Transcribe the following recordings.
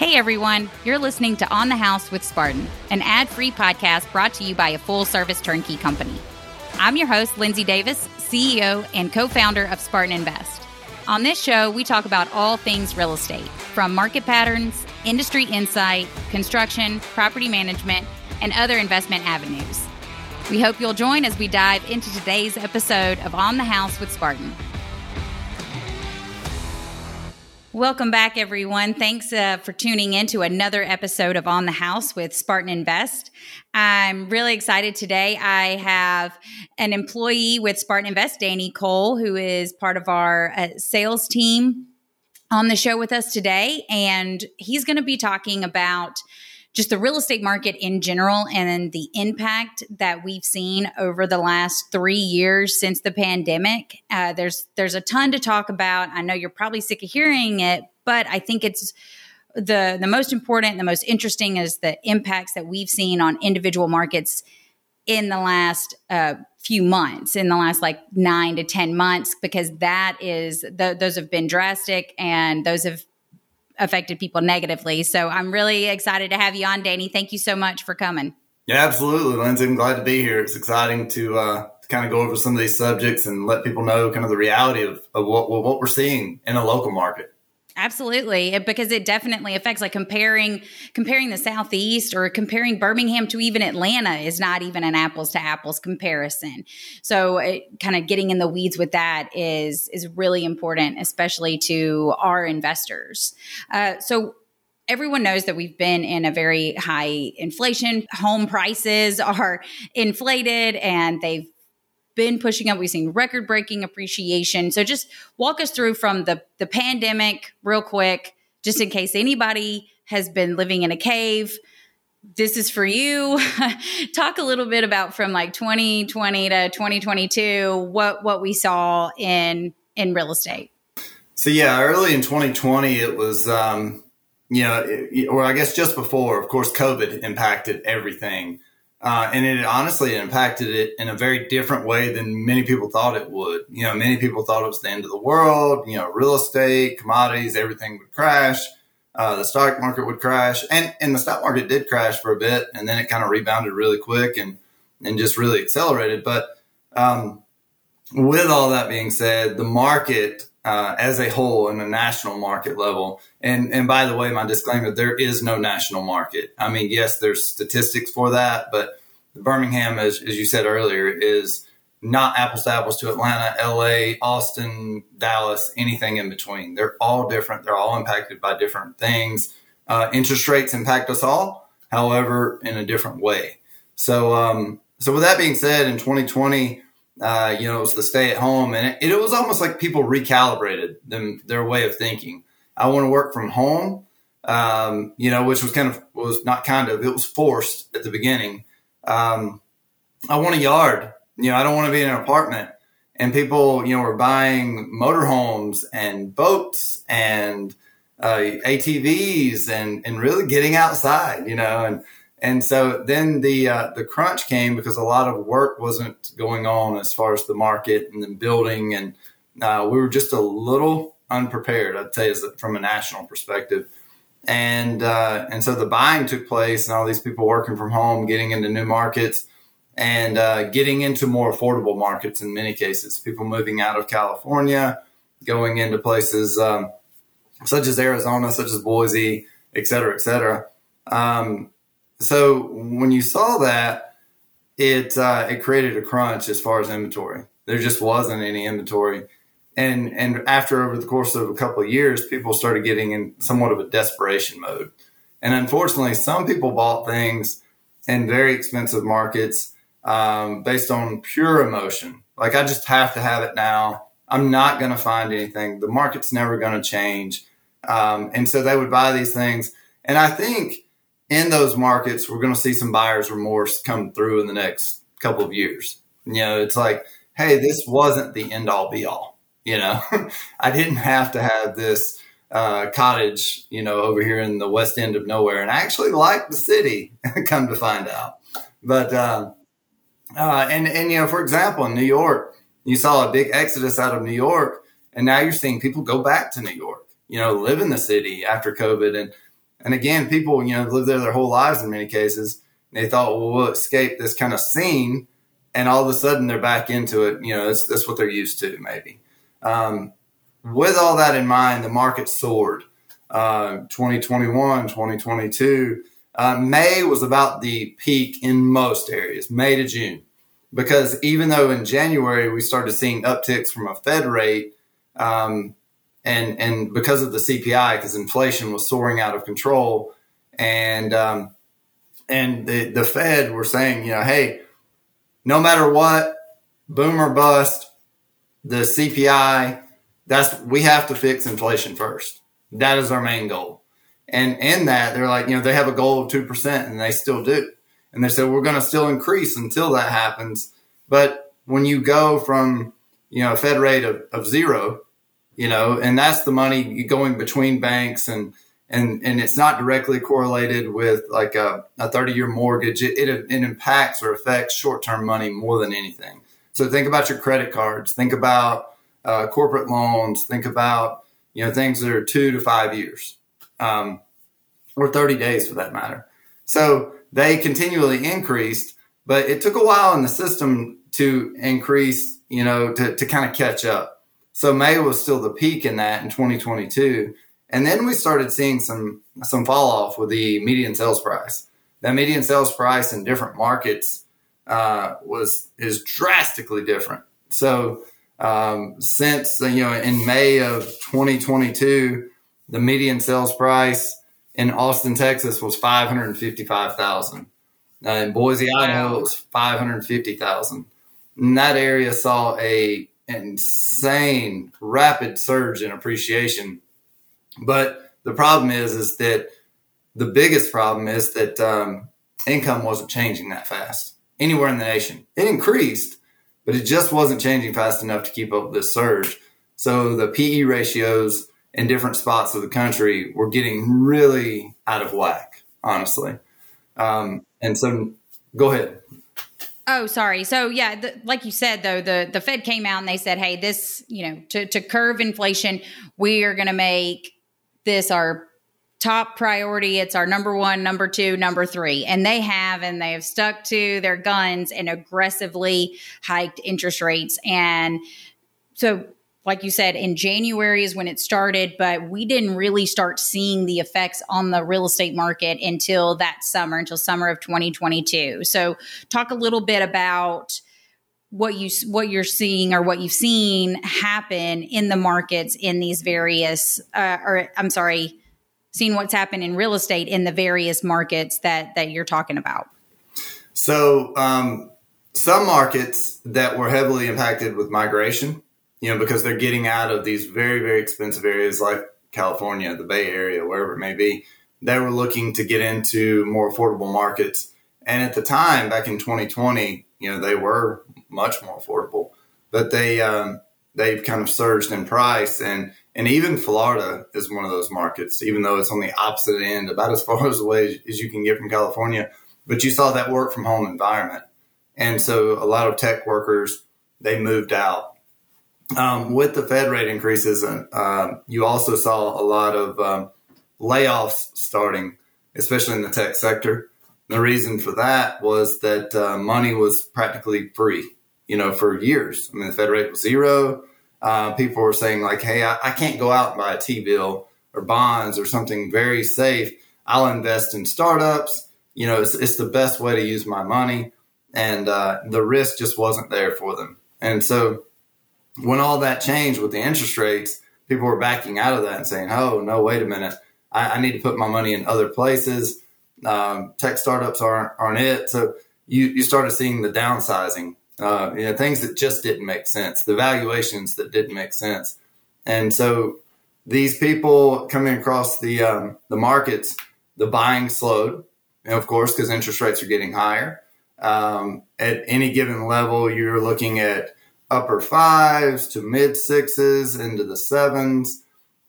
Hey everyone, you're listening to On the House with Spartan, an ad free podcast brought to you by a full service turnkey company. I'm your host, Lindsay Davis, CEO and co founder of Spartan Invest. On this show, we talk about all things real estate, from market patterns, industry insight, construction, property management, and other investment avenues. We hope you'll join as we dive into today's episode of On the House with Spartan. Welcome back, everyone. Thanks uh, for tuning in to another episode of On the House with Spartan Invest. I'm really excited today. I have an employee with Spartan Invest, Danny Cole, who is part of our uh, sales team on the show with us today. And he's going to be talking about just the real estate market in general and the impact that we've seen over the last three years since the pandemic. Uh, there's there's a ton to talk about. I know you're probably sick of hearing it, but I think it's the the most important, the most interesting is the impacts that we've seen on individual markets in the last uh, few months, in the last like nine to ten months, because that is those have been drastic and those have affected people negatively. So I'm really excited to have you on, Danny. Thank you so much for coming. Yeah, absolutely, Lindsay. I'm glad to be here. It's exciting to, uh, to kind of go over some of these subjects and let people know kind of the reality of, of what, what we're seeing in a local market. Absolutely, because it definitely affects like comparing comparing the southeast or comparing Birmingham to even Atlanta is not even an apples to apples comparison. So, it, kind of getting in the weeds with that is is really important, especially to our investors. Uh, so, everyone knows that we've been in a very high inflation. Home prices are inflated and they've been pushing up. We've seen record breaking appreciation. So just walk us through from the, the pandemic real quick, just in case anybody has been living in a cave. This is for you. Talk a little bit about from like 2020 to 2022, what, what we saw in, in real estate. So yeah, early in 2020, it was, um, you know, it, or I guess just before, of course, COVID impacted everything. Uh, and it honestly impacted it in a very different way than many people thought it would. You know, many people thought it was the end of the world. You know, real estate, commodities, everything would crash. Uh, the stock market would crash, and and the stock market did crash for a bit, and then it kind of rebounded really quick and and just really accelerated. But um, with all that being said, the market uh, as a whole in a national market level. And and by the way, my disclaimer: there is no national market. I mean, yes, there's statistics for that, but Birmingham, as as you said earlier, is not apples to apples to Atlanta, LA, Austin, Dallas, anything in between. They're all different. They're all impacted by different things. Uh, interest rates impact us all, however, in a different way. So, um, so with that being said, in 2020 uh, you know, it was the stay at home, and it, it was almost like people recalibrated them their way of thinking. I want to work from home, um, you know, which was kind of was not kind of it was forced at the beginning. Um, I want a yard, you know, I don't want to be in an apartment. And people, you know, were buying motorhomes and boats and uh, ATVs and and really getting outside, you know, and and so then the uh, the crunch came because a lot of work wasn't going on as far as the market and the building, and uh, we were just a little unprepared. I'd say, a, from a national perspective, and uh, and so the buying took place, and all these people working from home, getting into new markets, and uh, getting into more affordable markets in many cases. People moving out of California, going into places um, such as Arizona, such as Boise, et cetera, et cetera. Um, so when you saw that, it uh, it created a crunch as far as inventory. There just wasn't any inventory, and and after over the course of a couple of years, people started getting in somewhat of a desperation mode. And unfortunately, some people bought things in very expensive markets um, based on pure emotion. Like I just have to have it now. I'm not going to find anything. The market's never going to change, um, and so they would buy these things. And I think in those markets, we're going to see some buyer's remorse come through in the next couple of years. You know, it's like, hey, this wasn't the end all be all. You know, I didn't have to have this uh, cottage, you know, over here in the west end of nowhere, and I actually like the city. come to find out, but uh, uh, and and you know, for example, in New York, you saw a big exodus out of New York, and now you're seeing people go back to New York. You know, live in the city after COVID, and And again, people, you know, live there their whole lives in many cases. They thought, well, we'll escape this kind of scene. And all of a sudden they're back into it. You know, that's, that's what they're used to, maybe. Um, with all that in mind, the market soared. Uh, 2021, 2022. Uh, May was about the peak in most areas, May to June. Because even though in January we started seeing upticks from a Fed rate, um, and and because of the CPI, because inflation was soaring out of control, and um, and the the Fed were saying, you know, hey, no matter what, boom or bust, the CPI, that's we have to fix inflation first. That is our main goal. And in that, they're like, you know, they have a goal of two percent, and they still do. And they said we're going to still increase until that happens. But when you go from you know a Fed rate of, of zero you know, and that's the money going between banks and and and it's not directly correlated with like a, a 30 year mortgage. It, it, it impacts or affects short term money more than anything. So think about your credit cards. Think about uh, corporate loans. Think about you know things that are two to five years, um, or 30 days for that matter. So they continually increased, but it took a while in the system to increase. You know, to to kind of catch up. So May was still the peak in that in 2022. And then we started seeing some some fall off with the median sales price. That median sales price in different markets uh, was is drastically different. So um, since you know in May of 2022, the median sales price in Austin, Texas was 555,000. Uh, in Boise, Idaho, it was 550,000. And that area saw a insane rapid surge in appreciation. But the problem is, is that the biggest problem is that um, income wasn't changing that fast anywhere in the nation. It increased, but it just wasn't changing fast enough to keep up with this surge. So the PE ratios in different spots of the country were getting really out of whack, honestly. Um, and so, go ahead. Oh, sorry. So yeah, the, like you said though, the the Fed came out and they said, "Hey, this, you know, to to curb inflation, we are going to make this our top priority. It's our number 1, number 2, number 3." And they have and they have stuck to their guns and aggressively hiked interest rates and so like you said, in January is when it started, but we didn't really start seeing the effects on the real estate market until that summer, until summer of 2022. So, talk a little bit about what you what you're seeing or what you've seen happen in the markets in these various, uh, or I'm sorry, seeing what's happened in real estate in the various markets that that you're talking about. So, um, some markets that were heavily impacted with migration you know, because they're getting out of these very, very expensive areas like California, the Bay Area, wherever it may be. They were looking to get into more affordable markets. And at the time, back in 2020, you know, they were much more affordable, but they, um, they've kind of surged in price. And, and even Florida is one of those markets, even though it's on the opposite end, about as far as away as you can get from California. But you saw that work from home environment. And so a lot of tech workers, they moved out um, with the Fed rate increases, uh, you also saw a lot of um, layoffs starting, especially in the tech sector. The reason for that was that uh, money was practically free, you know, for years. I mean, the Fed rate was zero. Uh, people were saying like, "Hey, I, I can't go out and buy a T bill or bonds or something very safe. I'll invest in startups. You know, it's, it's the best way to use my money." And uh, the risk just wasn't there for them. And so when all that changed with the interest rates, people were backing out of that and saying, "Oh no, wait a minute, I, I need to put my money in other places." Um, tech startups aren't aren't it. So you you started seeing the downsizing, uh, you know, things that just didn't make sense, the valuations that didn't make sense, and so these people coming across the um, the markets, the buying slowed, and of course, because interest rates are getting higher. Um, at any given level, you're looking at upper fives to mid sixes into the sevens.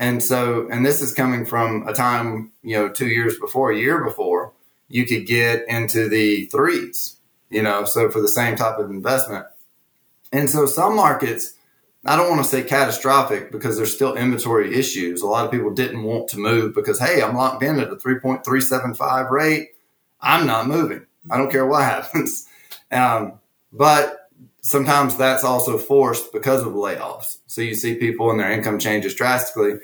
And so, and this is coming from a time, you know, two years before, a year before, you could get into the threes, you know, so for the same type of investment. And so some markets I don't want to say catastrophic because there's still inventory issues. A lot of people didn't want to move because, hey, I'm locked in at a 3.375 rate. I'm not moving. I don't care what happens. Um, but sometimes that's also forced because of layoffs. So you see people and their income changes drastically.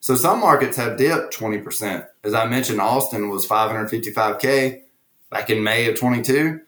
So some markets have dipped 20%. As I mentioned, Austin was 555K back in May of 22.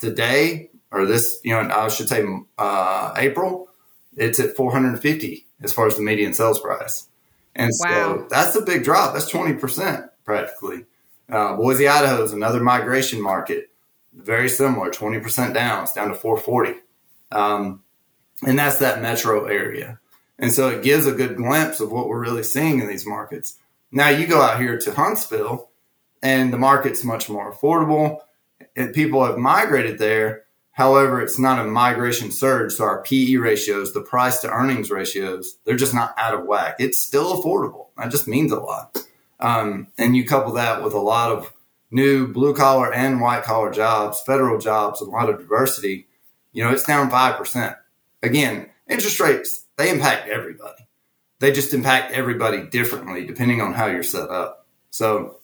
Today, or this, you know, I should say uh, April, it's at 450 as far as the median sales price. And wow. so that's a big drop. That's 20% practically. Uh, Boise, Idaho is another migration market. Very similar, 20% down. It's down to 440. Um, and that's that metro area. And so it gives a good glimpse of what we're really seeing in these markets. Now you go out here to Huntsville and the market's much more affordable and people have migrated there However, it's not a migration surge. So our PE ratios, the price to earnings ratios, they're just not out of whack. It's still affordable. That just means a lot. Um, and you couple that with a lot of new blue collar and white collar jobs, federal jobs, a lot of diversity, you know, it's down 5%. Again, interest rates, they impact everybody. They just impact everybody differently depending on how you're set up. So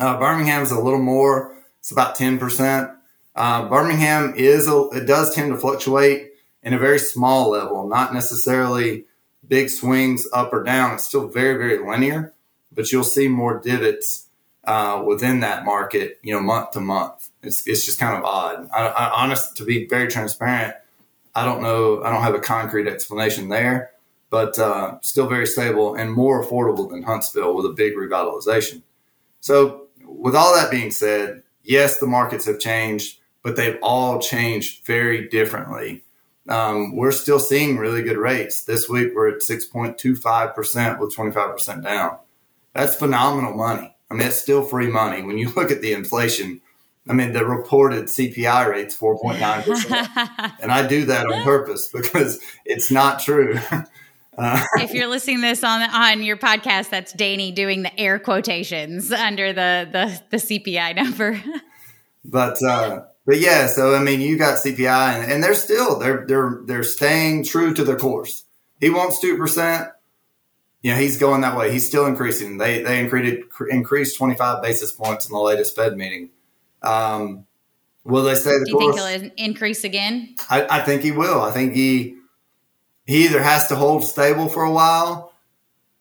uh, Birmingham's a little more, it's about 10%. Uh, Birmingham is a, it does tend to fluctuate in a very small level, not necessarily big swings up or down. It's still very very linear, but you'll see more divots uh, within that market, you know, month to month. It's it's just kind of odd. I, I honest to be very transparent, I don't know. I don't have a concrete explanation there, but uh, still very stable and more affordable than Huntsville with a big revitalization. So, with all that being said, yes, the markets have changed but they've all changed very differently. Um, we're still seeing really good rates. This week we're at 6.25% with 25% down. That's phenomenal money. I mean, it's still free money. When you look at the inflation, I mean, the reported CPI rate's 4.9%. and I do that on purpose because it's not true. Uh, if you're listening this on on your podcast, that's Danny doing the air quotations under the the, the CPI number. but uh, but yeah, so I mean, you got CPI, and, and they're still they're they're they're staying true to their course. He wants two percent. You know, he's going that way. He's still increasing. They they increased increased twenty five basis points in the latest Fed meeting. Um, will they stay the Do you course? think he'll increase again? I, I think he will. I think he he either has to hold stable for a while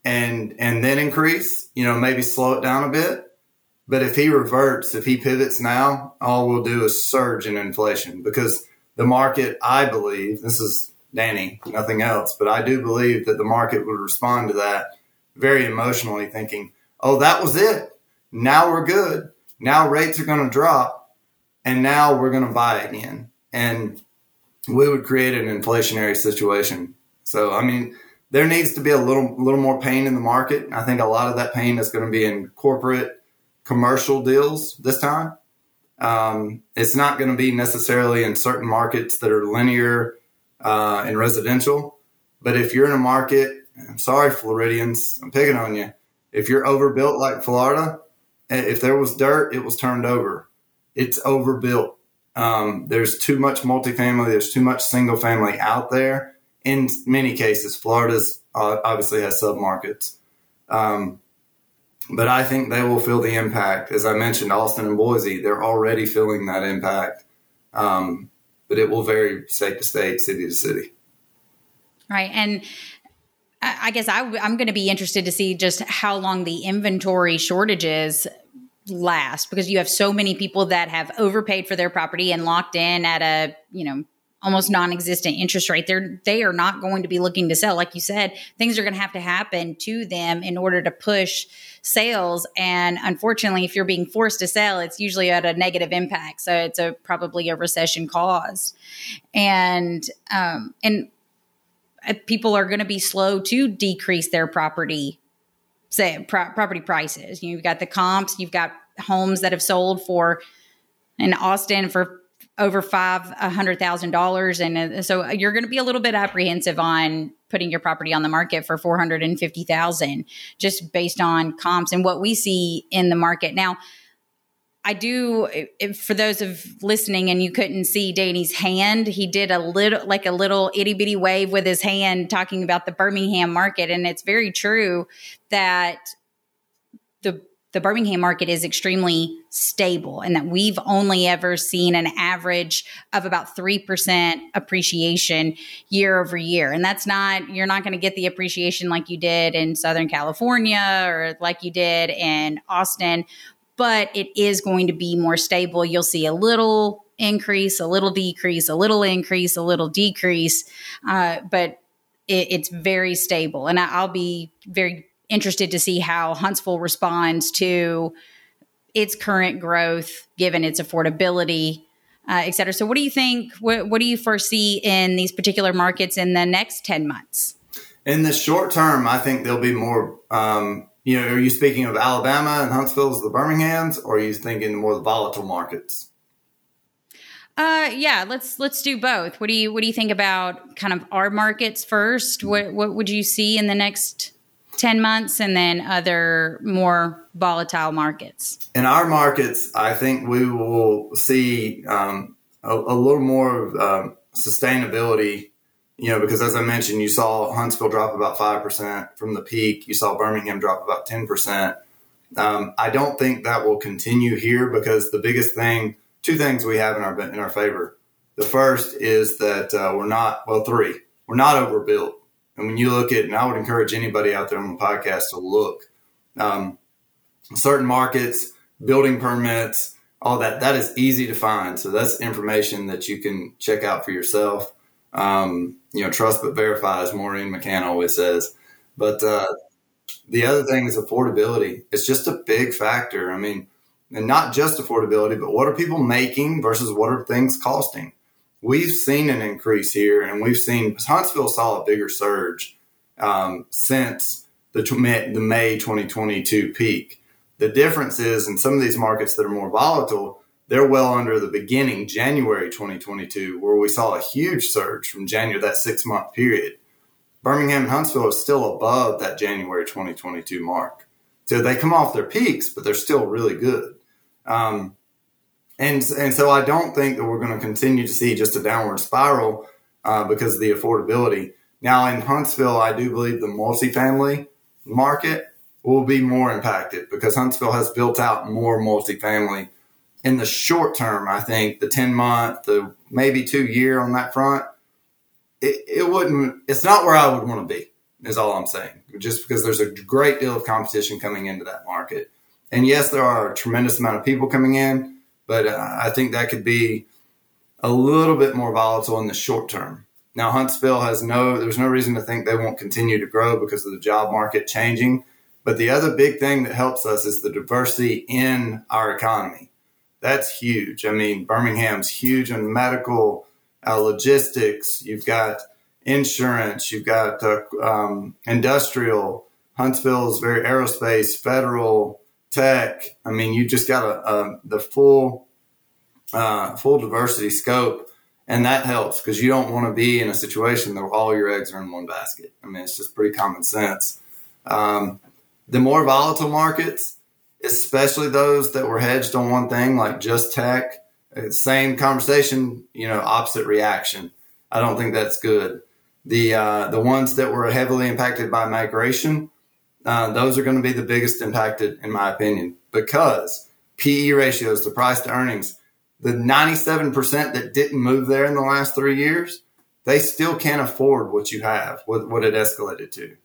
and and then increase. You know, maybe slow it down a bit but if he reverts, if he pivots now, all we'll do is surge in inflation because the market, I believe, this is Danny, nothing else, but I do believe that the market would respond to that very emotionally, thinking, oh, that was it. Now we're good. Now rates are going to drop and now we're going to buy again. And we would create an inflationary situation. So, I mean, there needs to be a little, little more pain in the market. I think a lot of that pain is going to be in corporate commercial deals this time. Um, it's not going to be necessarily in certain markets that are linear uh, residential. But if you're in a market, I'm sorry, Floridians, I'm picking on you. If you're overbuilt like Florida, if there was dirt, it was turned over. It's overbuilt. Um, there's too much multifamily. There's too much single family out there. In many cases, Florida's uh, obviously has submarkets. Um, but I think they will feel the impact. As I mentioned, Austin and Boise, they're already feeling that impact. Um, but it will vary state to state, city to city. Right. And I guess I, am going to be interested to see just how long the inventory shortages last because you have so many people that have overpaid for their property and locked in at a, you know, almost non-existent interest rate. They're they are not going to be looking to sell. Like you said things are going to have to happen to them in order to push sales. And unfortunately if you're being forced to sell it's usually at a negative impact. So it's a probably a recession cause and um and uh, people are going to be slow to decrease their property say pro- property prices. You've got the comps you've got homes that have sold for in Austin for over five hundred thousand dollars, and uh, so you're going to be a little bit apprehensive on putting your property on the market for four hundred and fifty thousand, just based on comps and what we see in the market now. I do for those of listening and you couldn't see Danny's hand, he did a little like a little itty bitty wave with his hand talking about the Birmingham market and it's very true that the the Birmingham market is extremely stable and that we've only ever seen an average of about 3% appreciation year over year. And that's not, you're not going to get the appreciation like you did in Southern California or like you did in Austin, but it is going to be more stable. You'll see a little increase, a little decrease, a little increase, a little decrease, uh, but it, it's very stable. And I, I'll be very interested to see how Huntsville responds to its current growth, given its affordability, uh, et cetera. So, what do you think? What, what do you foresee in these particular markets in the next 10 months? In the short term, I think there'll be more. Um, you know, are you speaking of Alabama and Huntsville's the Birminghams, or are you thinking more the volatile markets? Uh, yeah, let's let's do both. What do you what do you think about kind of our markets first? What what would you see in the next 10 months and then other more volatile markets? In our markets, I think we will see um, a, a, little more um, sustainability, you know, because as I mentioned, you saw Huntsville drop about 5% from the peak, you saw Birmingham drop about 10%. Um, I don't think that will continue here because the biggest thing, two things we have in our in our favor. The first is that uh, we're not well, three, we're not overbuilt. And when you look at, and I would encourage anybody out there on the podcast to look, um, certain markets, building permits, all that, that is easy to find. So that's information that you can check out for yourself. Um, you know, trust but verify, as Maureen McCann always says. But uh, the other thing is affordability. It's just a big factor. I mean, and not just affordability, but what are people making versus what are things costing? We've seen an increase here, and we've seen Huntsville saw a bigger surge um, since the, the May 2022 peak. The difference is in some of these markets that are more volatile, they're well under the beginning, January 2022, where we saw a huge surge from January, that six month period. Birmingham and Huntsville is still above that January 2022 mark. So they come off their peaks, but they're still really good. Um, and and so I don't think that we're going to continue to see just a downward spiral uh, because of the affordability. Now in Huntsville, I do believe the multifamily market will be more impacted because Huntsville has built out more multifamily. In the short term, I think the ten month, the maybe two year on that front, it, it wouldn't. It's not where I would want to be. Is all I'm saying. Just because there's a great deal of competition coming into that market, and yes, there are a tremendous amount of people coming in but uh, I think that could be a little bit more volatile in the short term. Now, Huntsville has no, there's no reason to think they won't continue to grow because of the job market changing. But the other big thing that helps us is the diversity in our economy. That's huge. I mean, Birmingham's huge in medical, uh, logistics. You've got insurance. You've got uh, um, industrial. Huntsville is very aerospace, federal, tech. I mean, you just got a, a the full uh, full diversity scope, and that helps because you don't want to be in a situation where all your eggs are in one basket. I mean, it's just pretty common sense. Um, the more volatile markets, especially those that were hedged on one thing, like just tech, uh, same conversation, you know, opposite reaction. I don't think that's good. The uh, the ones that were heavily impacted by migration, uh, those are going to be the biggest impacted, in my opinion, because PE ratios, the price to earnings, the 97% that didn't move there in the last three years, they still can't afford what you have, what, what it escalated to.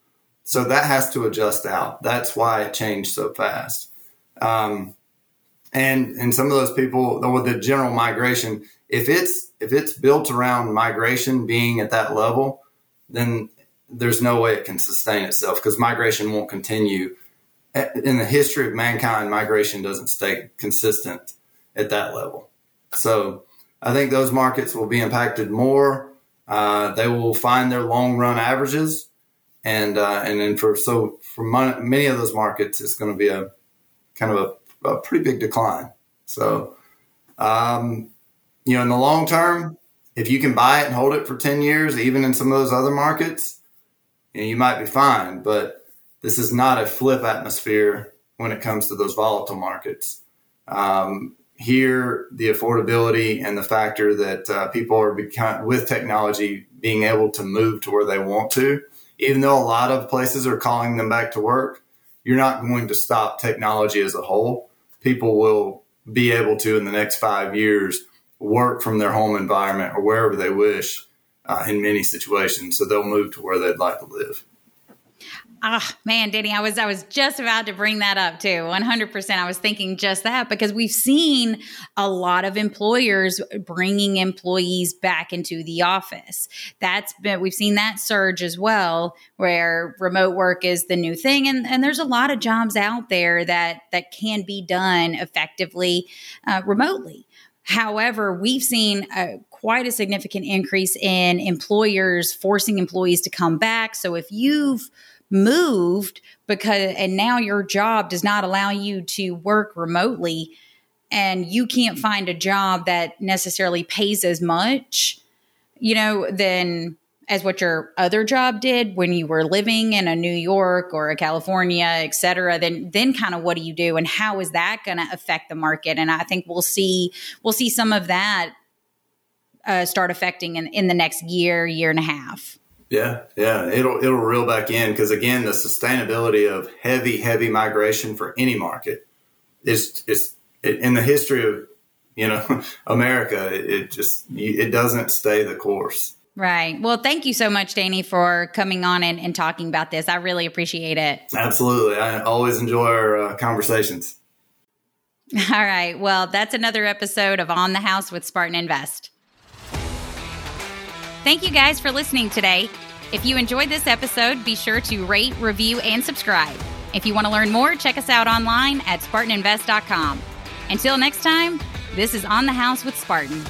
So that has to adjust out. That's why it changed so fast. Um, and and some of those people with the general migration, if it's if it's built around migration being at that level, then there's no way it can sustain itself because migration won't continue. In the history of mankind, migration doesn't stay consistent at that level. So I think those markets will be impacted more. Uh, they will find their long run averages, and uh, and then for so for many of those markets, it's going to be a kind of a, a pretty big decline. So, um, you know, in the long term, if you can buy it and hold it for ten years, even in some of those other markets, you, you might be fine, but this is not a flip atmosphere when it comes to those volatile markets. Um, here, the affordability and the factor that uh, people are become, with technology being able to move to where they want to, even though a lot of places are calling them back to work, you're not going to stop technology as a whole. People will be able to, in the next five years, work from their home environment or wherever they wish uh, in many situations. So they'll move to where they'd like to live. Ah, man, Danny, I was I was just about to bring that up too. 100%. I was thinking just that because we've seen a lot of employers bringing employees back into the office. That's been we've seen that surge as well where remote work is the new thing and and there's a lot of jobs out there that that can be done effectively uh, remotely. However, we've seen a, quite a significant increase in employers forcing employees to come back. So if you've moved because and now your job does not allow you to work remotely and you can't find a job that necessarily pays as much you know then as what your other job did when you were living in a New York or a California, et cetera, then then kind of what do you do and how is that going to affect the market? And I think we'll see we'll see some of that uh, start affecting in, in the next year, year and a half. Yeah, yeah, it'll it'll reel back in because again, the sustainability of heavy, heavy migration for any market is is in the history of you know America. It just it doesn't stay the course. Right. Well, thank you so much, Danny, for coming on and, and talking about this. I really appreciate it. Absolutely, I always enjoy our uh, conversations. All right. Well, that's another episode of On the House with Spartan Invest. Thank you guys for listening today. If you enjoyed this episode, be sure to rate, review, and subscribe. If you want to learn more, check us out online at SpartanInvest.com. Until next time, this is On the House with Spartan.